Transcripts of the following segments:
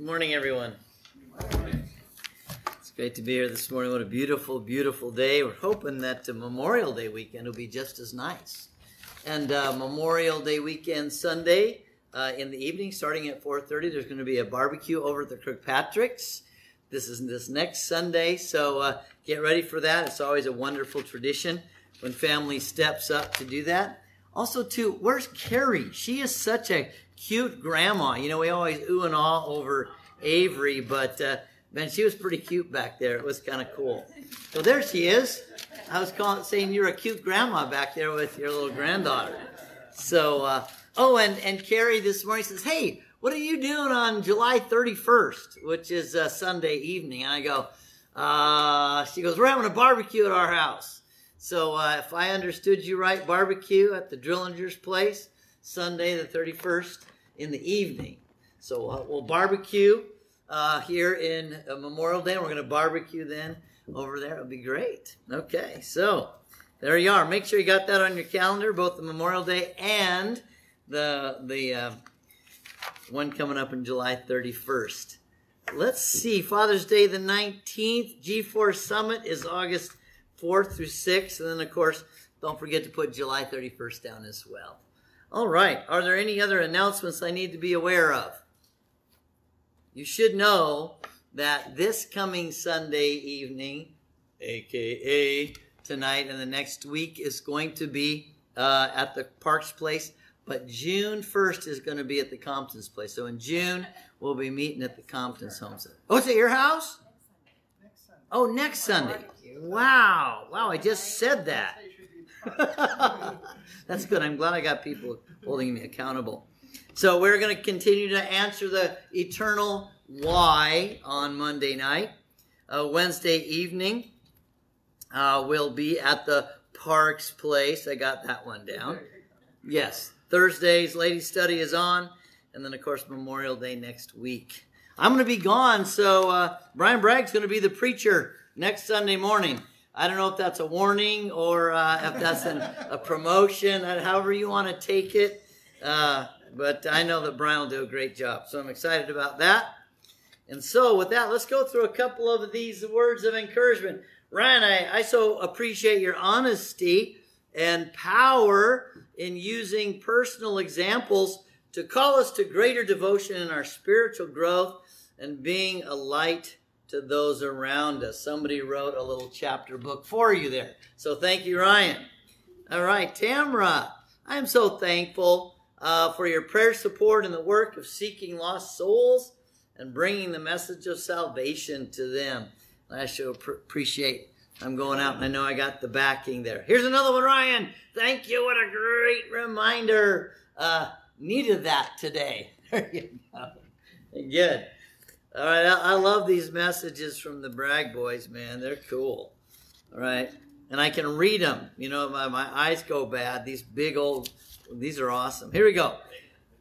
Good morning, everyone. It's great to be here this morning. What a beautiful, beautiful day. We're hoping that the Memorial Day weekend will be just as nice. And uh, Memorial Day weekend Sunday uh, in the evening, starting at 4:30, there's going to be a barbecue over at the Kirkpatrick's. This is this next Sunday, so uh, get ready for that. It's always a wonderful tradition when family steps up to do that. Also, too, where's Carrie? She is such a cute grandma. You know, we always ooh and ah over Avery, but uh, man, she was pretty cute back there. It was kind of cool. So there she is. I was calling, saying you're a cute grandma back there with your little granddaughter. So, uh, oh, and and Carrie this morning says, "Hey, what are you doing on July 31st, which is uh, Sunday evening?" And I go, uh, she goes, "We're having a barbecue at our house." So, uh, if I understood you right, barbecue at the Drillinger's place, Sunday the 31st in the evening. So uh, we'll barbecue uh, here in uh, Memorial Day. We're going to barbecue then over there. It'll be great. Okay, so there you are. Make sure you got that on your calendar, both the Memorial Day and the the uh, one coming up in July 31st. Let's see. Father's Day the 19th. G4 Summit is August 4th through 6th. And then, of course, don't forget to put July 31st down as well. All right. Are there any other announcements I need to be aware of? You should know that this coming Sunday evening, aka tonight and the next week, is going to be uh, at the Parks Place. But June 1st is going to be at the Compton's place. So in June, we'll be meeting at the Compton's homestead. Oh, it's at your house? Oh, next Sunday. Wow. Wow, I just said that. That's good. I'm glad I got people holding me accountable. So we're going to continue to answer the eternal why on Monday night. Uh, Wednesday evening, uh, we'll be at the Parks Place. I got that one down. Yes. Thursdays, Ladies Study is on. And then, of course, Memorial Day next week. I'm going to be gone, so uh, Brian Bragg's going to be the preacher next Sunday morning. I don't know if that's a warning or uh, if that's an, a promotion, uh, however you want to take it. Uh, but I know that Brian will do a great job. So I'm excited about that. And so, with that, let's go through a couple of these words of encouragement. Ryan, I, I so appreciate your honesty and power in using personal examples to call us to greater devotion in our spiritual growth and being a light to those around us. Somebody wrote a little chapter book for you there. So thank you, Ryan. All right, Tamra, I am so thankful uh, for your prayer support in the work of seeking lost souls and bringing the message of salvation to them. I should appreciate I'm going out and I know I got the backing there. Here's another one, Ryan. Thank you. What a great reminder. Uh, needed that today. There you go. Good. All right. I, I love these messages from the Bragg boys, man. They're cool. All right. And I can read them. You know, my, my eyes go bad. These big old, these are awesome. Here we go.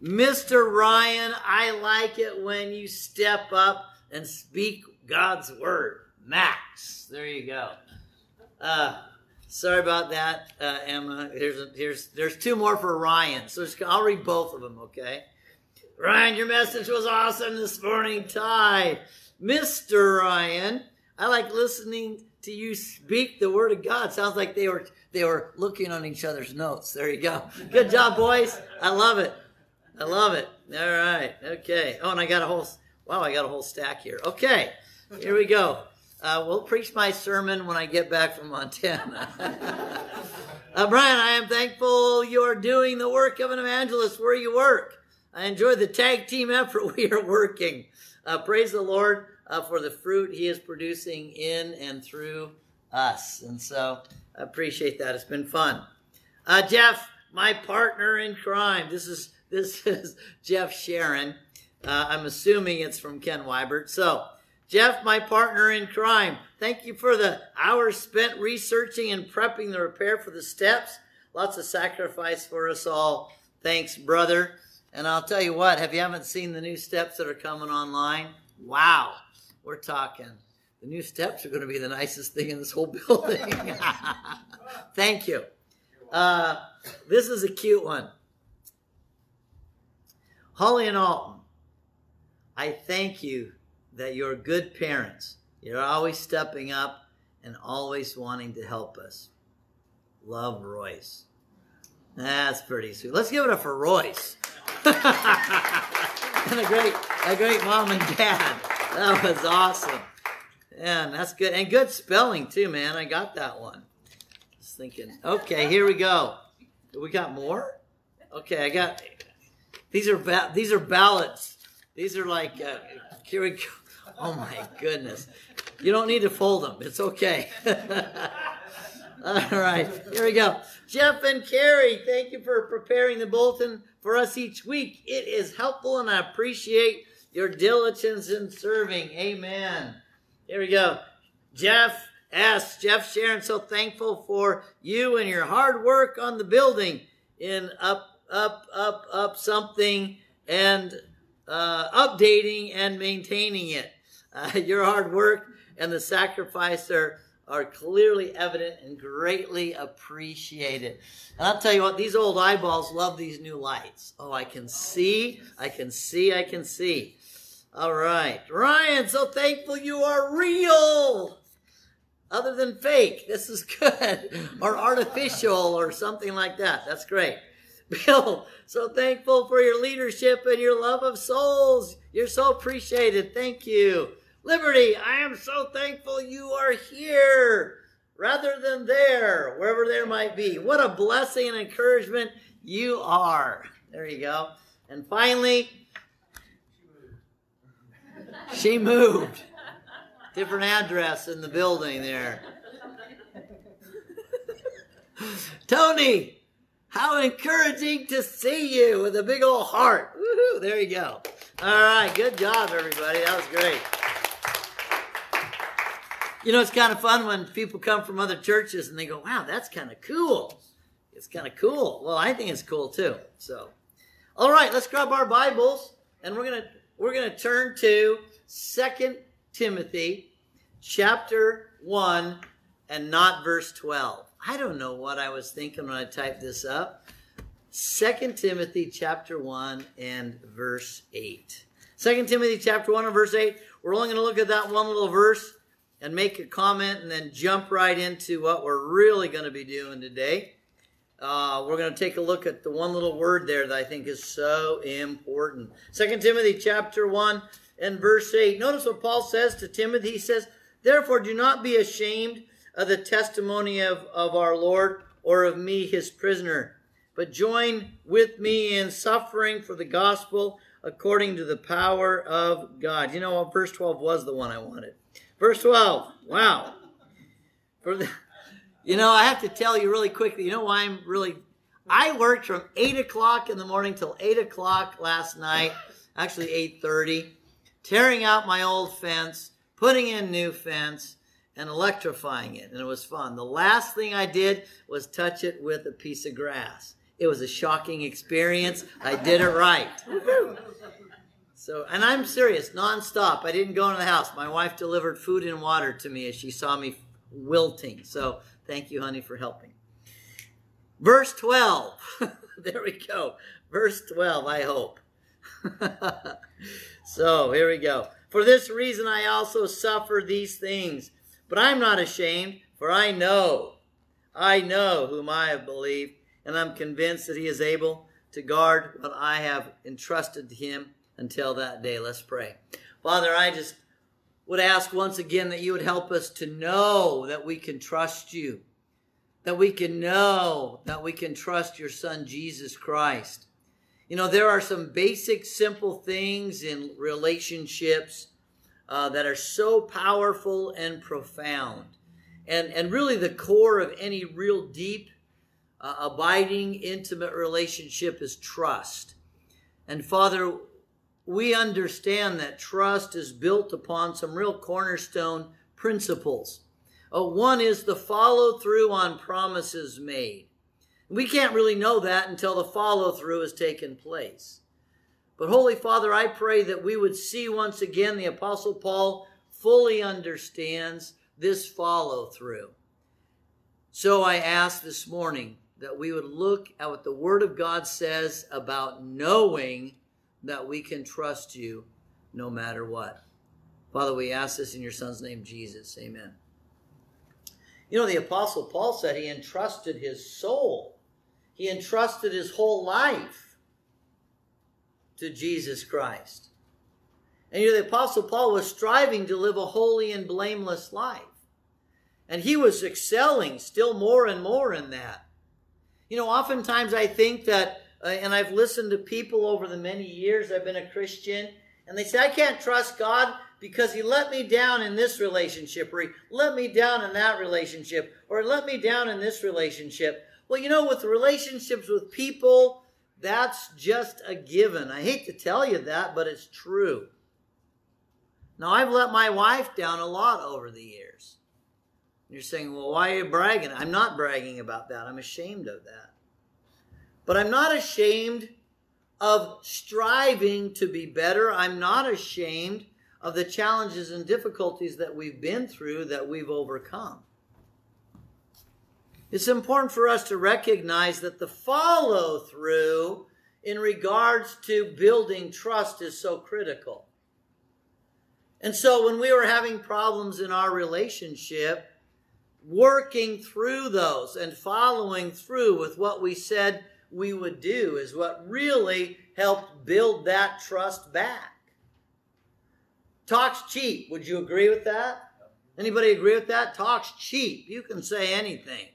Mr. Ryan, I like it when you step up and speak God's word. Max. There you go. Uh, sorry about that, uh, Emma. Here's here's there's two more for Ryan. So I'll read both of them. Okay. Ryan, your message was awesome this morning. Ty, Mr. Ryan, I like listening to you speak the word of God. Sounds like they were they were looking on each other's notes. There you go. Good job, boys. I love it. I love it. All right. Okay. Oh, and I got a whole wow. I got a whole stack here. Okay. Here we go. Uh, we'll preach my sermon when I get back from Montana. uh, Brian, I am thankful you are doing the work of an evangelist where you work. I enjoy the tag team effort we are working. Uh, praise the Lord uh, for the fruit He is producing in and through us. And so I appreciate that. It's been fun. Uh, Jeff, my partner in crime. This is this is Jeff Sharon. Uh, I'm assuming it's from Ken Wybert. So. Jeff, my partner in crime, thank you for the hours spent researching and prepping the repair for the steps. Lots of sacrifice for us all. Thanks, brother. And I'll tell you what, have you haven't seen the new steps that are coming online? Wow, we're talking. The new steps are going to be the nicest thing in this whole building. Thank you. Uh, this is a cute one. Holly and Alton. I thank you that you're good parents. You're always stepping up and always wanting to help us. Love Royce. That's pretty sweet. Let's give it up for Royce. and a great, a great mom and dad. That was awesome. Yeah, that's good. And good spelling too, man. I got that one. Just thinking. Okay, here we go. We got more? Okay, I got these are ba- these are ballots. These are like uh, here we go. Oh my goodness. You don't need to fold them. It's okay. All right, here we go. Jeff and Carrie, thank you for preparing the bulletin for us each week. It is helpful and I appreciate your diligence in serving. Amen. Here we go. Jeff S. Jeff Sharon, so thankful for you and your hard work on the building in up, up, up, up something and uh, updating and maintaining it. Uh, your hard work and the sacrifice are are clearly evident and greatly appreciated. And I'll tell you what, these old eyeballs love these new lights. Oh, I can see, I can see, I can see. All right. Ryan, so thankful you are real. Other than fake. This is good. or artificial or something like that. That's great. Bill, so thankful for your leadership and your love of souls. You're so appreciated. Thank you. Liberty, I am so thankful you are here rather than there, wherever there might be. What a blessing and encouragement you are. There you go. And finally, she moved. Different address in the building there. Tony, how encouraging to see you with a big old heart. Woohoo, there you go. All right, good job, everybody. That was great. You know, it's kind of fun when people come from other churches and they go, wow, that's kind of cool. It's kind of cool. Well, I think it's cool too. So, all right, let's grab our Bibles and we're going to, we're going to turn to Second Timothy chapter 1 and not verse 12. I don't know what I was thinking when I typed this up. Second Timothy chapter 1 and verse 8. Second Timothy chapter 1 and verse 8. We're only going to look at that one little verse and make a comment and then jump right into what we're really going to be doing today. Uh, we're going to take a look at the one little word there that I think is so important. Second Timothy chapter 1 and verse 8. Notice what Paul says to Timothy. He says, Therefore do not be ashamed of the testimony of, of our Lord or of me, his prisoner, but join with me in suffering for the gospel according to the power of God. You know what? Verse 12 was the one I wanted. Verse 12. Wow. For the, you know, I have to tell you really quickly, you know why I'm really, I worked from 8 o'clock in the morning till 8 o'clock last night, actually 8.30, tearing out my old fence, putting in new fence, and electrifying it. And it was fun. The last thing I did was touch it with a piece of grass. It was a shocking experience. I did it right. So, and I'm serious, nonstop. I didn't go into the house. My wife delivered food and water to me as she saw me wilting. So, thank you, honey, for helping. Verse 12. there we go. Verse 12, I hope. so, here we go. For this reason I also suffer these things, but I'm not ashamed, for I know, I know whom I have believed, and I'm convinced that he is able to guard what I have entrusted to him until that day. Let's pray. Father, I just would ask once again that you would help us to know that we can trust you, that we can know that we can trust your Son, Jesus Christ. You know, there are some basic, simple things in relationships uh, that are so powerful and profound. And, and really, the core of any real deep, uh, abiding, intimate relationship is trust. And Father, we understand that trust is built upon some real cornerstone principles. Uh, one is the follow through on promises made. We can't really know that until the follow through has taken place. But Holy Father, I pray that we would see once again the Apostle Paul fully understands this follow through. So I ask this morning that we would look at what the Word of God says about knowing that we can trust you no matter what. Father, we ask this in your Son's name, Jesus. Amen. You know, the Apostle Paul said he entrusted his soul, he entrusted his whole life to Jesus Christ. And you know, the Apostle Paul was striving to live a holy and blameless life. And he was excelling still more and more in that. You know, oftentimes I think that, uh, and I've listened to people over the many years I've been a Christian, and they say, I can't trust God because he let me down in this relationship, or he let me down in that relationship, or let me down in this relationship. Well, you know, with relationships with people, that's just a given. I hate to tell you that, but it's true. Now, I've let my wife down a lot over the years. You're saying, well, why are you bragging? I'm not bragging about that. I'm ashamed of that. But I'm not ashamed of striving to be better. I'm not ashamed of the challenges and difficulties that we've been through that we've overcome. It's important for us to recognize that the follow through in regards to building trust is so critical. And so when we were having problems in our relationship, working through those and following through with what we said we would do is what really helped build that trust back. Talk's cheap. Would you agree with that? Anybody agree with that? Talk's cheap. You can say anything.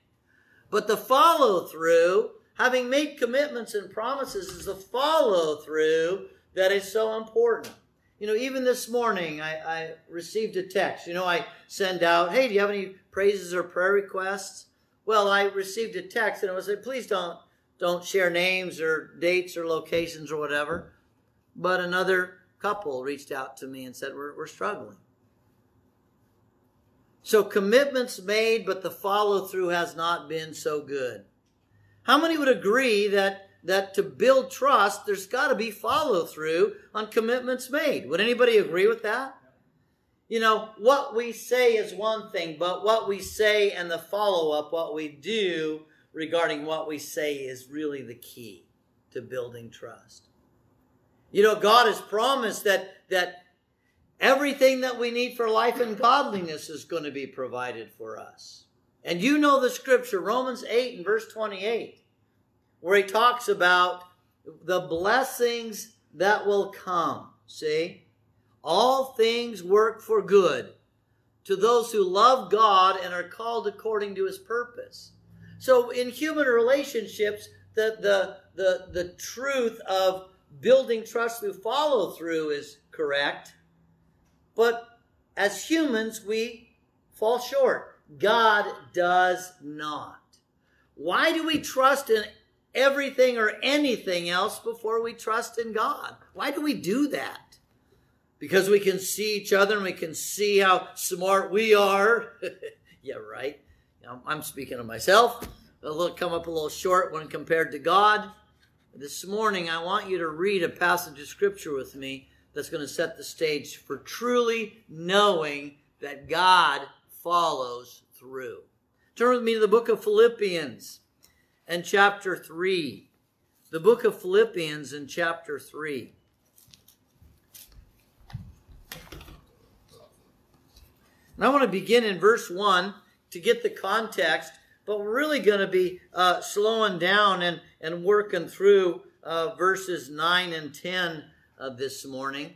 But the follow through, having made commitments and promises, is the follow through that is so important. You know, even this morning, I, I, received a text. You know, I send out, hey, do you have any praises or prayer requests? Well, I received a text and it was like, please don't don't share names or dates or locations or whatever. But another couple reached out to me and said, We're, we're struggling. So commitments made, but the follow through has not been so good. How many would agree that, that to build trust, there's got to be follow through on commitments made? Would anybody agree with that? You know, what we say is one thing, but what we say and the follow up, what we do regarding what we say, is really the key to building trust. You know, God has promised that, that everything that we need for life and godliness is going to be provided for us. And you know the scripture, Romans 8 and verse 28, where he talks about the blessings that will come. See? All things work for good to those who love God and are called according to his purpose. So in human relationships, the, the, the, the truth of building trust through follow through is correct. But as humans, we fall short. God does not. Why do we trust in everything or anything else before we trust in God? Why do we do that? Because we can see each other and we can see how smart we are. yeah, right. I'm speaking of myself. Little come up a little short when compared to God. This morning, I want you to read a passage of scripture with me that's going to set the stage for truly knowing that God follows through. Turn with me to the book of Philippians and chapter 3. The book of Philippians in chapter 3. And I want to begin in verse 1 to get the context but we're really going to be uh, slowing down and, and working through uh, verses 9 and 10 of this morning.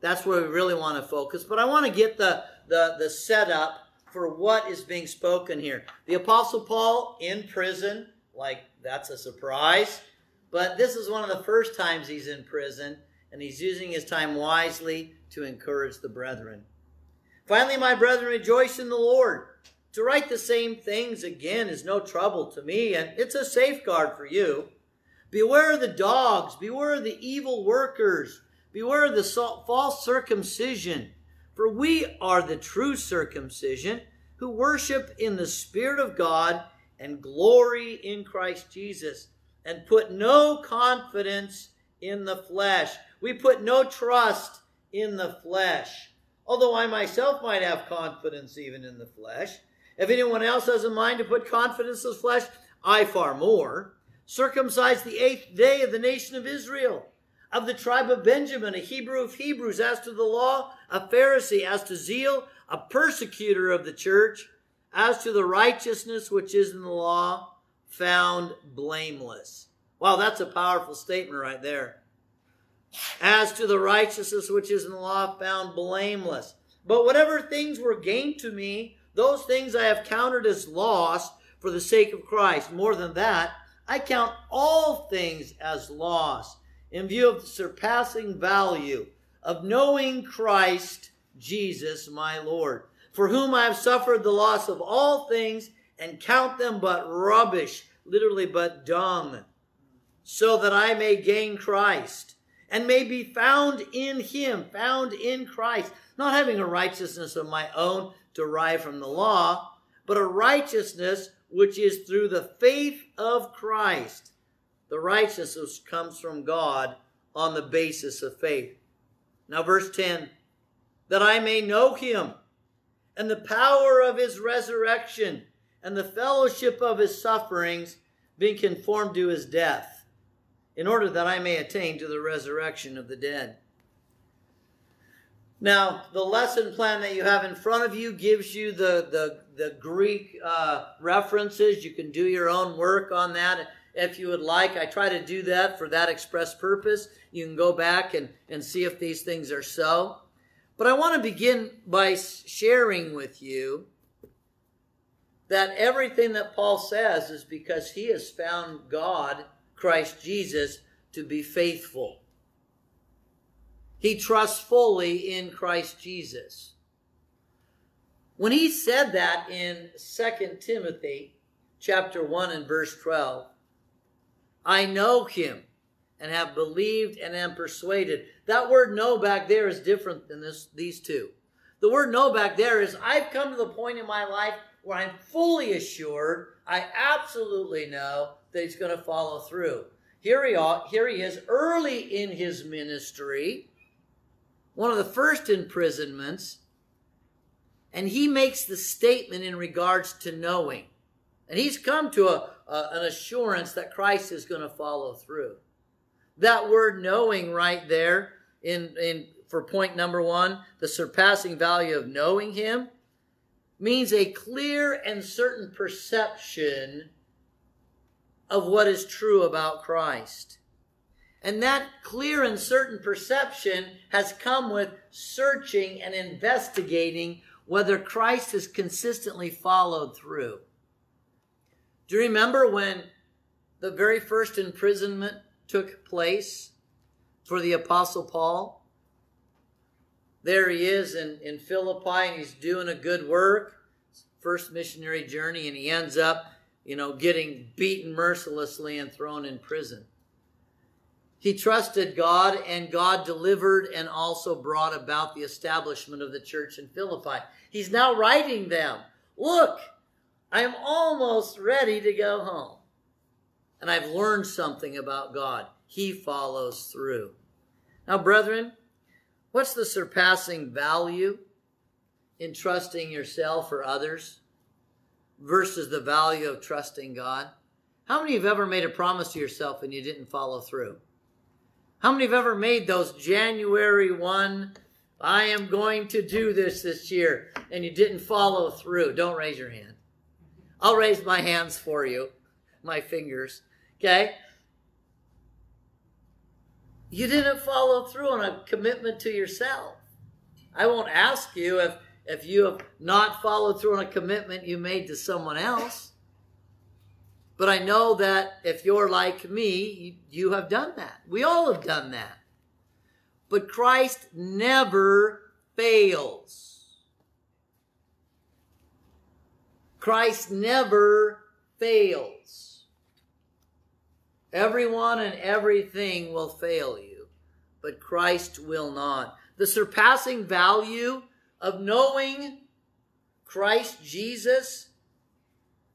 That's where we really want to focus. But I want to get the, the, the setup for what is being spoken here. The Apostle Paul in prison, like that's a surprise. But this is one of the first times he's in prison, and he's using his time wisely to encourage the brethren. Finally, my brethren, rejoice in the Lord. To write the same things again is no trouble to me, and it's a safeguard for you. Beware of the dogs, beware of the evil workers, beware of the false circumcision, for we are the true circumcision who worship in the Spirit of God and glory in Christ Jesus, and put no confidence in the flesh. We put no trust in the flesh. Although I myself might have confidence even in the flesh. If anyone else has a mind to put confidence in the flesh, I far more. Circumcised the eighth day of the nation of Israel, of the tribe of Benjamin, a Hebrew of Hebrews, as to the law, a Pharisee, as to zeal, a persecutor of the church, as to the righteousness which is in the law, found blameless. Wow, that's a powerful statement right there. As to the righteousness which is in the law, found blameless. But whatever things were gained to me, those things I have counted as loss for the sake of Christ. More than that, I count all things as loss in view of the surpassing value of knowing Christ Jesus my Lord, for whom I have suffered the loss of all things and count them but rubbish, literally but dung, so that I may gain Christ and may be found in him, found in Christ, not having a righteousness of my own derived from the law, but a righteousness which is through the faith of Christ. The righteousness comes from God on the basis of faith. Now, verse 10 that I may know him and the power of his resurrection and the fellowship of his sufferings, being conformed to his death, in order that I may attain to the resurrection of the dead. Now, the lesson plan that you have in front of you gives you the, the, the Greek uh, references. You can do your own work on that if you would like. I try to do that for that express purpose. You can go back and, and see if these things are so. But I want to begin by sharing with you that everything that Paul says is because he has found God, Christ Jesus, to be faithful. He trusts fully in Christ Jesus. When he said that in 2 Timothy chapter 1 and verse 12, I know him and have believed and am persuaded. That word know back there is different than this, these two. The word know back there is I've come to the point in my life where I'm fully assured, I absolutely know that he's going to follow through. Here he, are, here he is early in his ministry, one of the first imprisonments, and he makes the statement in regards to knowing. And he's come to a, a, an assurance that Christ is going to follow through. That word knowing right there in, in for point number one, the surpassing value of knowing him means a clear and certain perception of what is true about Christ. And that clear and certain perception has come with searching and investigating whether Christ has consistently followed through. Do you remember when the very first imprisonment took place for the Apostle Paul? There he is in, in Philippi and he's doing a good work, first missionary journey, and he ends up, you know, getting beaten mercilessly and thrown in prison. He trusted God, and God delivered and also brought about the establishment of the church in Philippi. He's now writing them Look, I'm almost ready to go home. And I've learned something about God. He follows through. Now, brethren, what's the surpassing value in trusting yourself or others versus the value of trusting God? How many of you have ever made a promise to yourself and you didn't follow through? How many have ever made those January 1, I am going to do this this year, and you didn't follow through? Don't raise your hand. I'll raise my hands for you, my fingers. Okay? You didn't follow through on a commitment to yourself. I won't ask you if, if you have not followed through on a commitment you made to someone else. But I know that if you're like me, you, have done that. We all have done that. But Christ never fails. Christ never fails. Everyone and everything will fail you, but Christ will not. The surpassing value of knowing Christ Jesus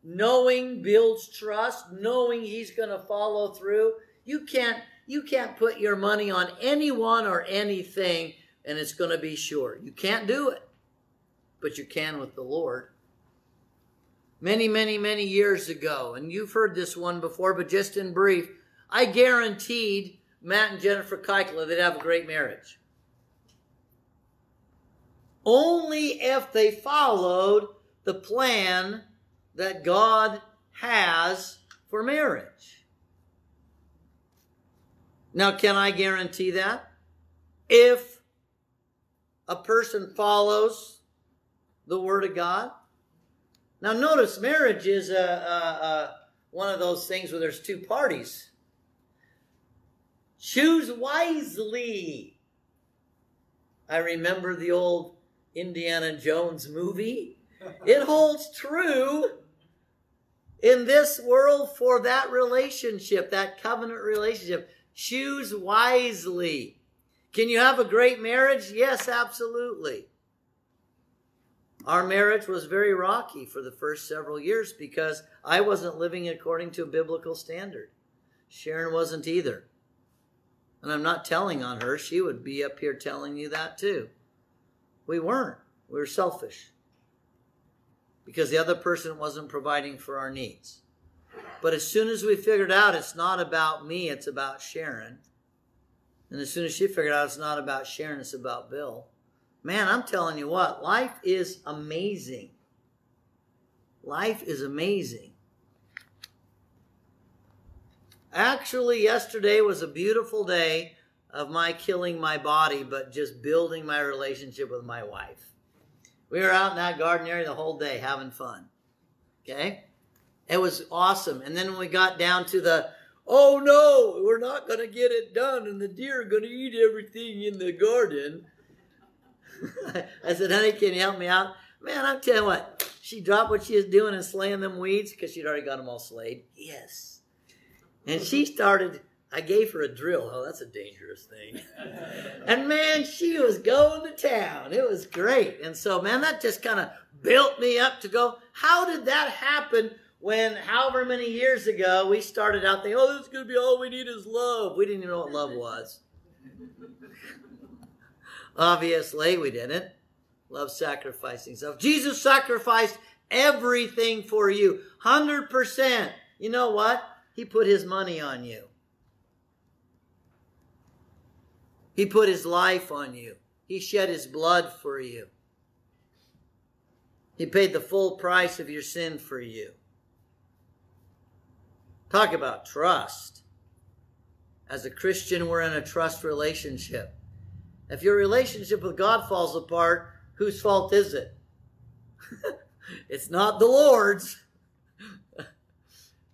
knowing builds trust knowing he's going to follow through. You can't you can't put your money on anyone or anything and it's going to be sure. You can't do it but you can with the lord. Many many many years ago and you've heard this one before but just in brief i guaranteed Matt and Jennifer Keuchler, they'd have a great marriage. Only if they followed the plan that God has for marriage. Now, can I guarantee that? If a person follows the Word of God? Now, notice marriage is a, a, a, one of those things where there's two parties. Choose wisely. I remember the old Indiana Jones movie. It holds true in this world for that relationship, that covenant relationship. Choose wisely. Can you have a great marriage? Yes, absolutely. Our marriage was very rocky for the first several years because I wasn't living according to a biblical standard. Sharon wasn't either. And I'm not telling on her. She would be up here telling you that too. We weren't. We were selfish because the other person wasn't providing for our needs. But as soon as we figured out it's not about me, it's about Sharon. And as soon as she figured out it's not about Sharon, it's about Bill. Man, I'm telling you what, life is amazing. Life is amazing. Actually, yesterday was a beautiful day of my killing my body, but just building my relationship with my wife. We were out in that garden area the whole day having fun. Okay? It was awesome. And then when we got down to the, oh no, we're not going to get it done and the deer are going to eat everything in the garden. I said, honey, can you help me out? Man, I'm telling you what, she dropped what she was doing and slaying them weeds because she'd already got them all slayed. Yes. And she started, I gave her a drill. Oh, that's a dangerous thing. and man, she was going to town. It was great. And so, man, that just kind of built me up to go, how did that happen when however many years ago we started out thinking, oh, this is going to be all we need is love. We didn't even know what love was. Obviously, we didn't. Love sacrificing self. Jesus sacrificed everything for you. 100%. You know what? He put his money on you. He put his life on you. He shed his blood for you. He paid the full price of your sin for you. Talk about trust. As a Christian, we're in a trust relationship. If your relationship with God falls apart, whose fault is it? it's not the Lord's.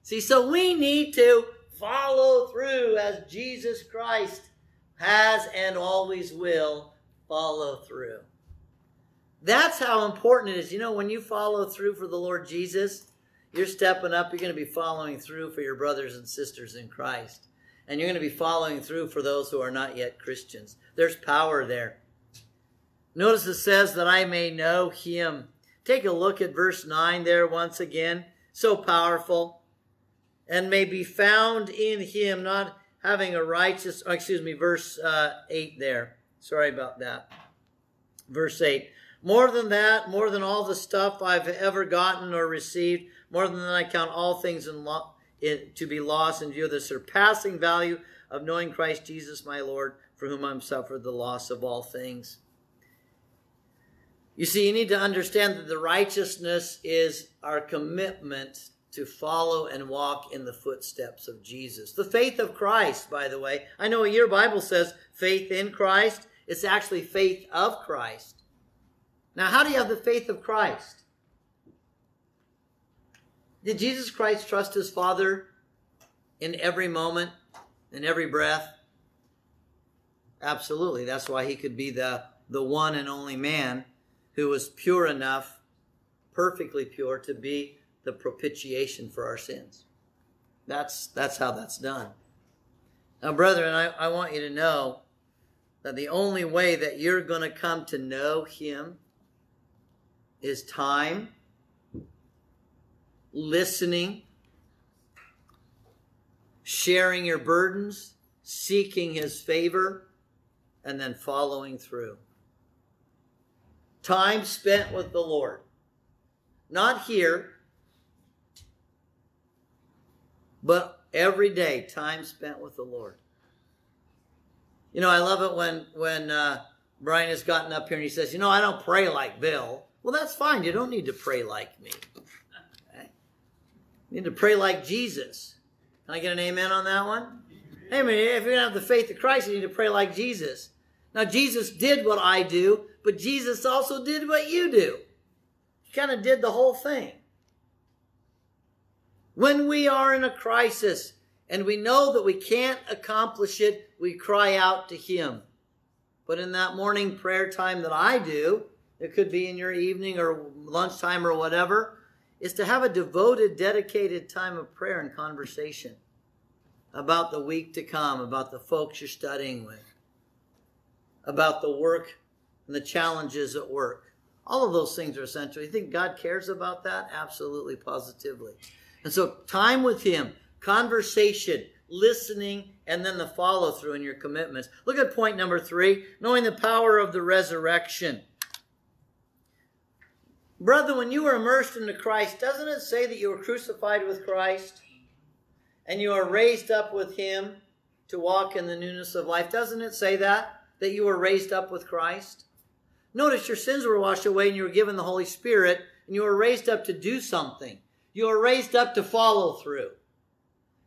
See, so we need to follow through as Jesus Christ has and always will follow through. That's how important it is. You know, when you follow through for the Lord Jesus, you're stepping up. You're going to be following through for your brothers and sisters in Christ. And you're going to be following through for those who are not yet Christians. There's power there. Notice it says that I may know him. Take a look at verse 9 there once again. So powerful. And may be found in him, not having a righteous, oh, excuse me, verse uh, 8 there. Sorry about that. Verse 8. More than that, more than all the stuff I've ever gotten or received, more than that, I count all things in lo- in, to be lost in view of the surpassing value of knowing Christ Jesus my Lord, for whom I'm suffered the loss of all things. You see, you need to understand that the righteousness is our commitment to follow and walk in the footsteps of Jesus. The faith of Christ, by the way. I know your Bible says faith in Christ. It's actually faith of Christ. Now, how do you have the faith of Christ? Did Jesus Christ trust his Father in every moment, in every breath? Absolutely. That's why he could be the, the one and only man who was pure enough, perfectly pure, to be the propitiation for our sins. That's, that's how that's done. Now, brethren, I, I want you to know that the only way that you're going to come to know him is time listening, sharing your burdens, seeking his favor, and then following through. Time spent with the Lord. Not here, but every day, time spent with the Lord. You know, I love it when when uh, Brian has gotten up here and he says, "You know, I don't pray like Bill." Well, that's fine. You don't need to pray like me. Okay? You need to pray like Jesus. Can I get an amen on that one? Man, if you're gonna have the faith of Christ, you need to pray like Jesus. Now, Jesus did what I do, but Jesus also did what you do. He kind of did the whole thing. When we are in a crisis and we know that we can't accomplish it, we cry out to Him. But in that morning prayer time that I do, it could be in your evening or lunchtime or whatever, is to have a devoted, dedicated time of prayer and conversation about the week to come, about the folks you're studying with, about the work and the challenges at work. All of those things are essential. You think God cares about that? Absolutely, positively. And so, time with Him, conversation, listening, and then the follow through in your commitments. Look at point number three knowing the power of the resurrection. Brother, when you were immersed into Christ, doesn't it say that you were crucified with Christ and you are raised up with Him to walk in the newness of life? Doesn't it say that? That you were raised up with Christ? Notice your sins were washed away and you were given the Holy Spirit and you were raised up to do something. You were raised up to follow through.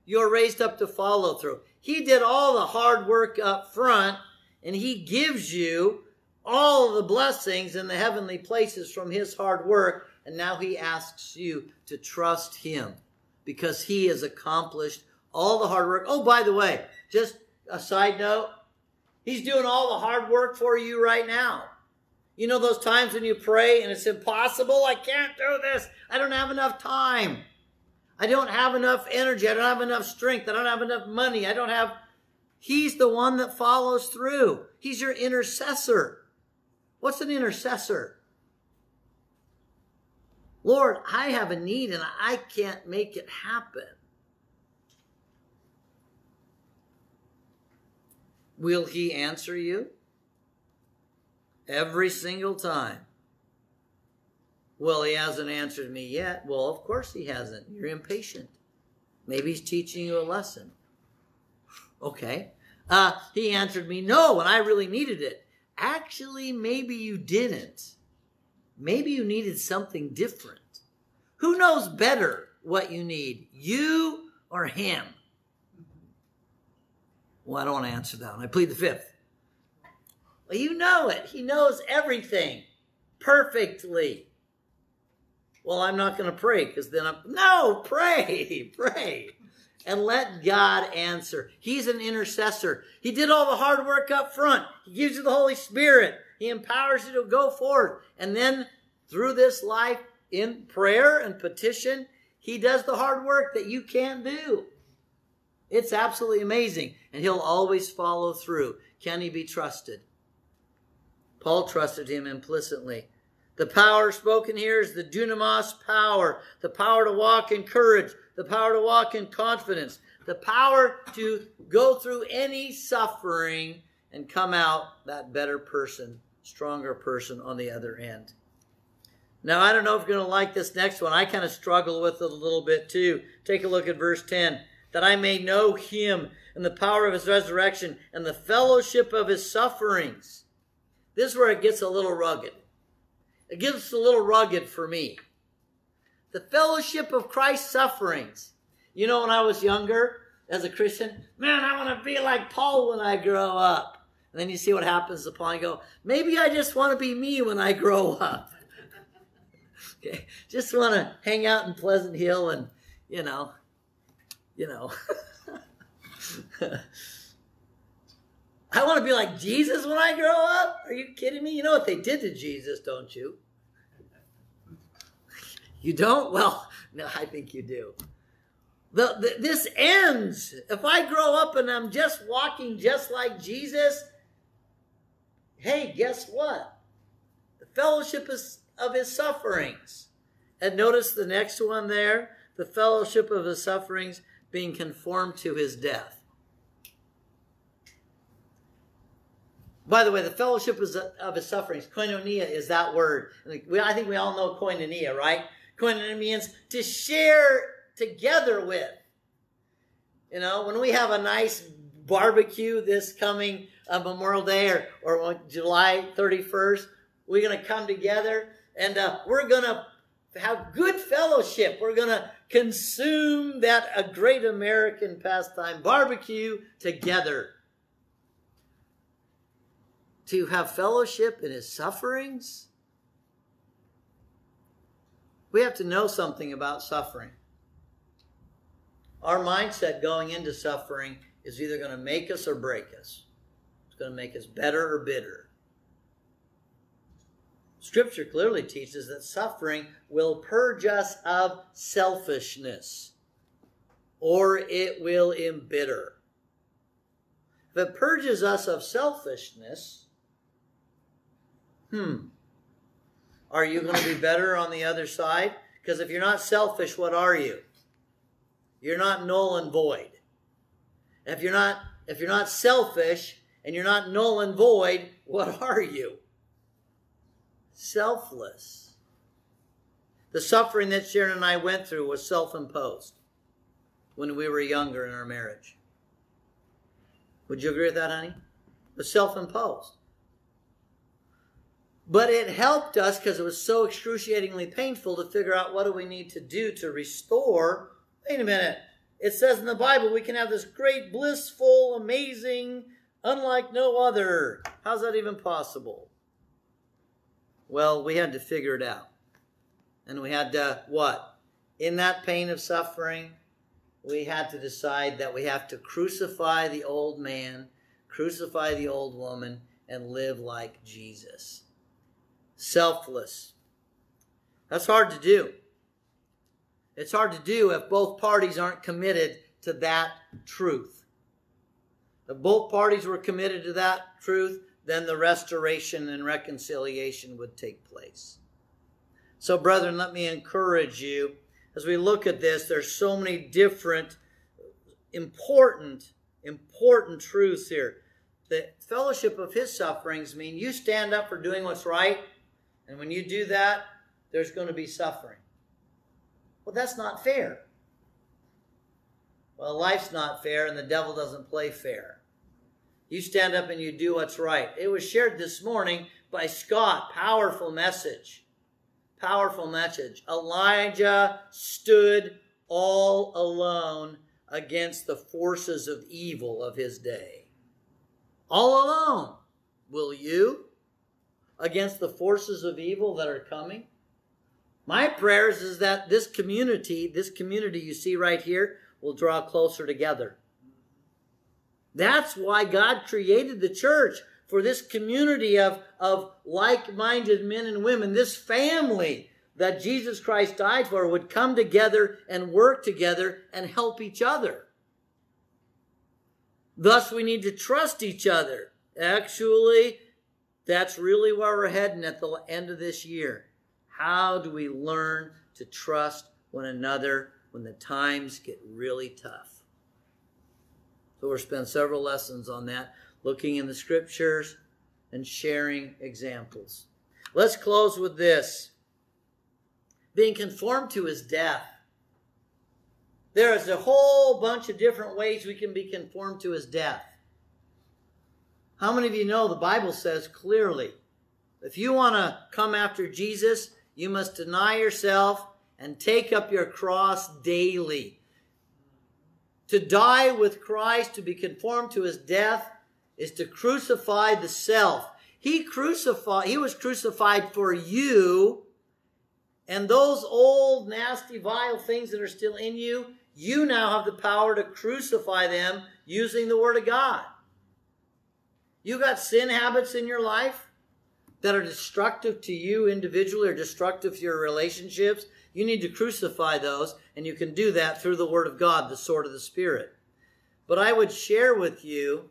You're raised up to follow through. He did all the hard work up front and He gives you all the blessings in the heavenly places from his hard work. And now he asks you to trust him because he has accomplished all the hard work. Oh, by the way, just a side note, he's doing all the hard work for you right now. You know those times when you pray and it's impossible? I can't do this. I don't have enough time. I don't have enough energy. I don't have enough strength. I don't have enough money. I don't have. He's the one that follows through. He's your intercessor. What's an intercessor? Lord, I have a need and I can't make it happen. Will he answer you? Every single time. Well, he hasn't answered me yet. Well, of course he hasn't. You're impatient. Maybe he's teaching you a lesson. Okay. Uh, he answered me no, and I really needed it. Actually, maybe you didn't. Maybe you needed something different. Who knows better what you need, you or him? Well, I don't want to answer that one. I plead the fifth. Well, you know it. He knows everything perfectly. Well, I'm not going to pray because then I'm. No, pray, pray and let God answer. He's an intercessor. He did all the hard work up front. He gives you the Holy Spirit. He empowers you to go forward. And then through this life in prayer and petition, he does the hard work that you can't do. It's absolutely amazing. And he'll always follow through. Can he be trusted? Paul trusted him implicitly. The power spoken here is the dunamis power, the power to walk in courage, the power to walk in confidence, the power to go through any suffering and come out that better person, stronger person on the other end. Now, I don't know if you're going to like this next one. I kind of struggle with it a little bit too. Take a look at verse 10. That I may know him and the power of his resurrection and the fellowship of his sufferings. This is where it gets a little rugged. It gets a little rugged for me the fellowship of Christ's sufferings. You know, when I was younger as a Christian, man, I want to be like Paul when I grow up. And then you see what happens upon you go, maybe I just want to be me when I grow up. okay. Just want to hang out in Pleasant Hill and, you know, you know. I want to be like Jesus when I grow up. Are you kidding me? You know what they did to Jesus, don't you? You don't? Well, no, I think you do. The, the, this ends. If I grow up and I'm just walking just like Jesus, hey, guess what? The fellowship is of his sufferings. And notice the next one there the fellowship of his sufferings being conformed to his death. By the way, the fellowship of his sufferings, koinonia is that word. I think we all know koinonia, right? Koinonia means to share together with. You know, when we have a nice barbecue this coming uh, Memorial Day or, or July 31st. We're going to come together and uh, we're going to have good fellowship. We're going to consume that a great American pastime barbecue together. To have fellowship in his sufferings. We have to know something about suffering. Our mindset going into suffering is either going to make us or break us. It's going to make us better or bitter. Scripture clearly teaches that suffering will purge us of selfishness or it will embitter. If it purges us of selfishness, hmm, are you going to be better on the other side? Because if you're not selfish, what are you? You're not null and void. If you're not if you're not selfish and you're not null and void, what are you? selfless. The suffering that Sharon and I went through was self imposed when we were younger in our marriage. Would you agree with that, honey? It was self imposed. But it helped us because it was so excruciatingly painful to figure out what do we need to do to restore. Wait a minute. It says in the Bible we can have this great, blissful, amazing, unlike no other. How's that even possible? Well, we had to figure it out. And we had to, what? In that pain of suffering, we had to decide that we have to crucify the old man, crucify the old woman, and live like Jesus. Selfless. That's hard to do. It's hard to do if both parties aren't committed to that truth. If both parties were committed to that truth, then the restoration and reconciliation would take place. So, brethren, let me encourage you as we look at this. There's so many different, important, important truths here. The fellowship of his sufferings mean you stand up for doing what's right, and when you do that, there's going to be suffering. Well, that's not fair. Well, life's not fair, and the devil doesn't play fair. You stand up and you do what's right. It was shared this morning by Scott. Powerful message. Powerful message. Elijah stood all alone against the forces of evil of his day. All alone. Will you? Against the forces of evil that are coming? My prayers is that this community, this community you see right here, will draw closer together. That's why God created the church for this community of, of like minded men and women, this family that Jesus Christ died for would come together and work together and help each other. Thus, we need to trust each other. Actually, that's really where we're heading at the end of this year. How do we learn to trust one another when the times get really tough? So we'll spend several lessons on that, looking in the scriptures and sharing examples. Let's close with this being conformed to his death. There is a whole bunch of different ways we can be conformed to his death. How many of you know the Bible says clearly if you want to come after Jesus, you must deny yourself and take up your cross daily. To die with Christ, to be conformed to his death, is to crucify the self. He crucified, he was crucified for you, and those old, nasty, vile things that are still in you, you now have the power to crucify them using the Word of God. You got sin habits in your life that are destructive to you individually or destructive to your relationships. You need to crucify those, and you can do that through the Word of God, the sword of the Spirit. But I would share with you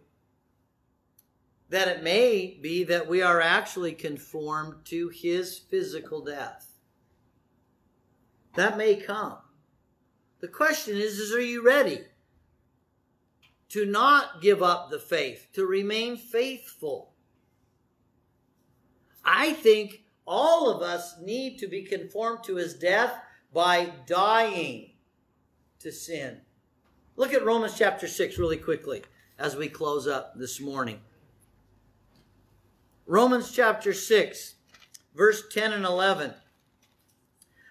that it may be that we are actually conformed to His physical death. That may come. The question is, is are you ready to not give up the faith, to remain faithful? I think all of us need to be conformed to his death by dying to sin. Look at Romans chapter 6 really quickly as we close up this morning. Romans chapter 6, verse 10 and 11.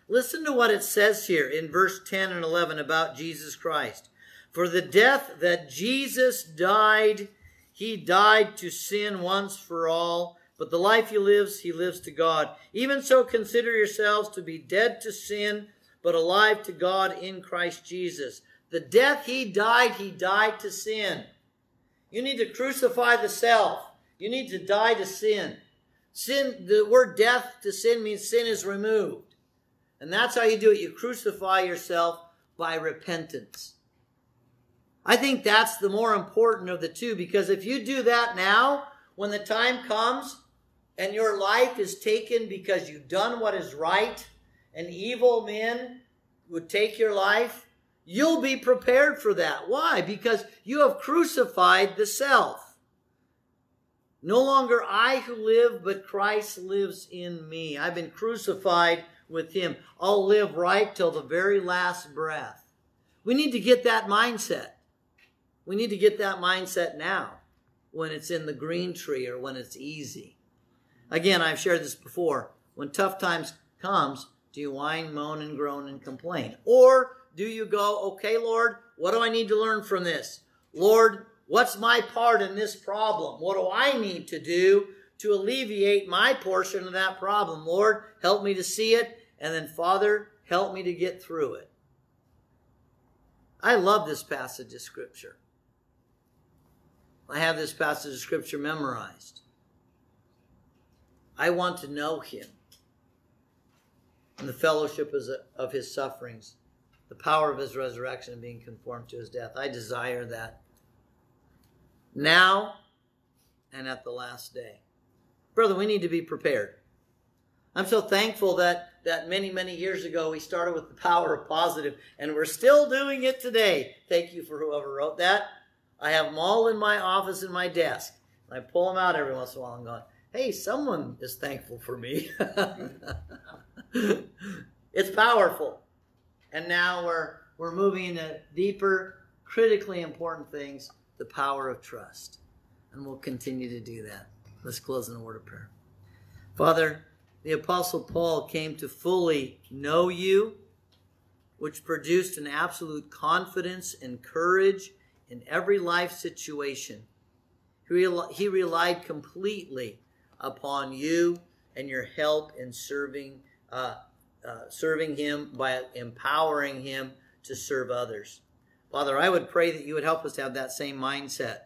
Listen to what it says here in verse 10 and 11 about Jesus Christ. For the death that Jesus died, he died to sin once for all, but the life he lives, he lives to God. Even so, consider yourselves to be dead to sin, but alive to God in Christ Jesus. The death he died, he died to sin. You need to crucify the self. You need to die to sin. Sin, the word death to sin means sin is removed. And that's how you do it. You crucify yourself by repentance. I think that's the more important of the two because if you do that now, when the time comes and your life is taken because you've done what is right and evil men would take your life, you'll be prepared for that. Why? Because you have crucified the self. No longer I who live, but Christ lives in me. I've been crucified with him. I'll live right till the very last breath. We need to get that mindset. We need to get that mindset now when it's in the green tree or when it's easy. Again, I've shared this before. When tough times comes, do you whine, moan, and groan and complain? Or do you go, okay, Lord, what do I need to learn from this? Lord, what's my part in this problem? What do I need to do to alleviate my portion of that problem? Lord, help me to see it. And then, Father, help me to get through it. I love this passage of Scripture. I have this passage of Scripture memorized. I want to know Him and the fellowship of His sufferings, the power of His resurrection, and being conformed to His death. I desire that now and at the last day. Brother, we need to be prepared. I'm so thankful that that many, many years ago we started with the power of positive, and we're still doing it today. Thank you for whoever wrote that. I have them all in my office in my desk. I pull them out every once in a while and going, hey, someone is thankful for me. it's powerful. And now we're we're moving into deeper, critically important things, the power of trust. And we'll continue to do that. Let's close in a word of prayer. Father, the Apostle Paul came to fully know you, which produced an absolute confidence and courage in every life situation. He relied completely upon you and your help in serving, uh, uh, serving him by empowering him to serve others. Father, I would pray that you would help us to have that same mindset.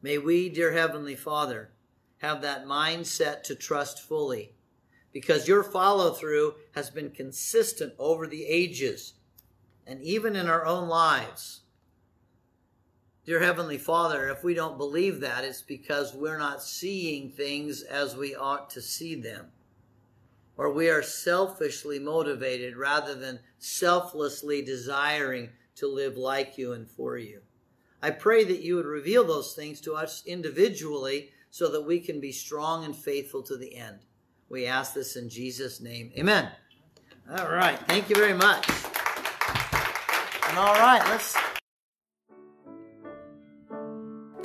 May we, dear Heavenly Father, have that mindset to trust fully because your follow through has been consistent over the ages and even in our own lives. Dear Heavenly Father, if we don't believe that, it's because we're not seeing things as we ought to see them. Or we are selfishly motivated rather than selflessly desiring to live like you and for you. I pray that you would reveal those things to us individually so that we can be strong and faithful to the end. We ask this in Jesus' name. Amen. All right. Thank you very much. And all right, let's.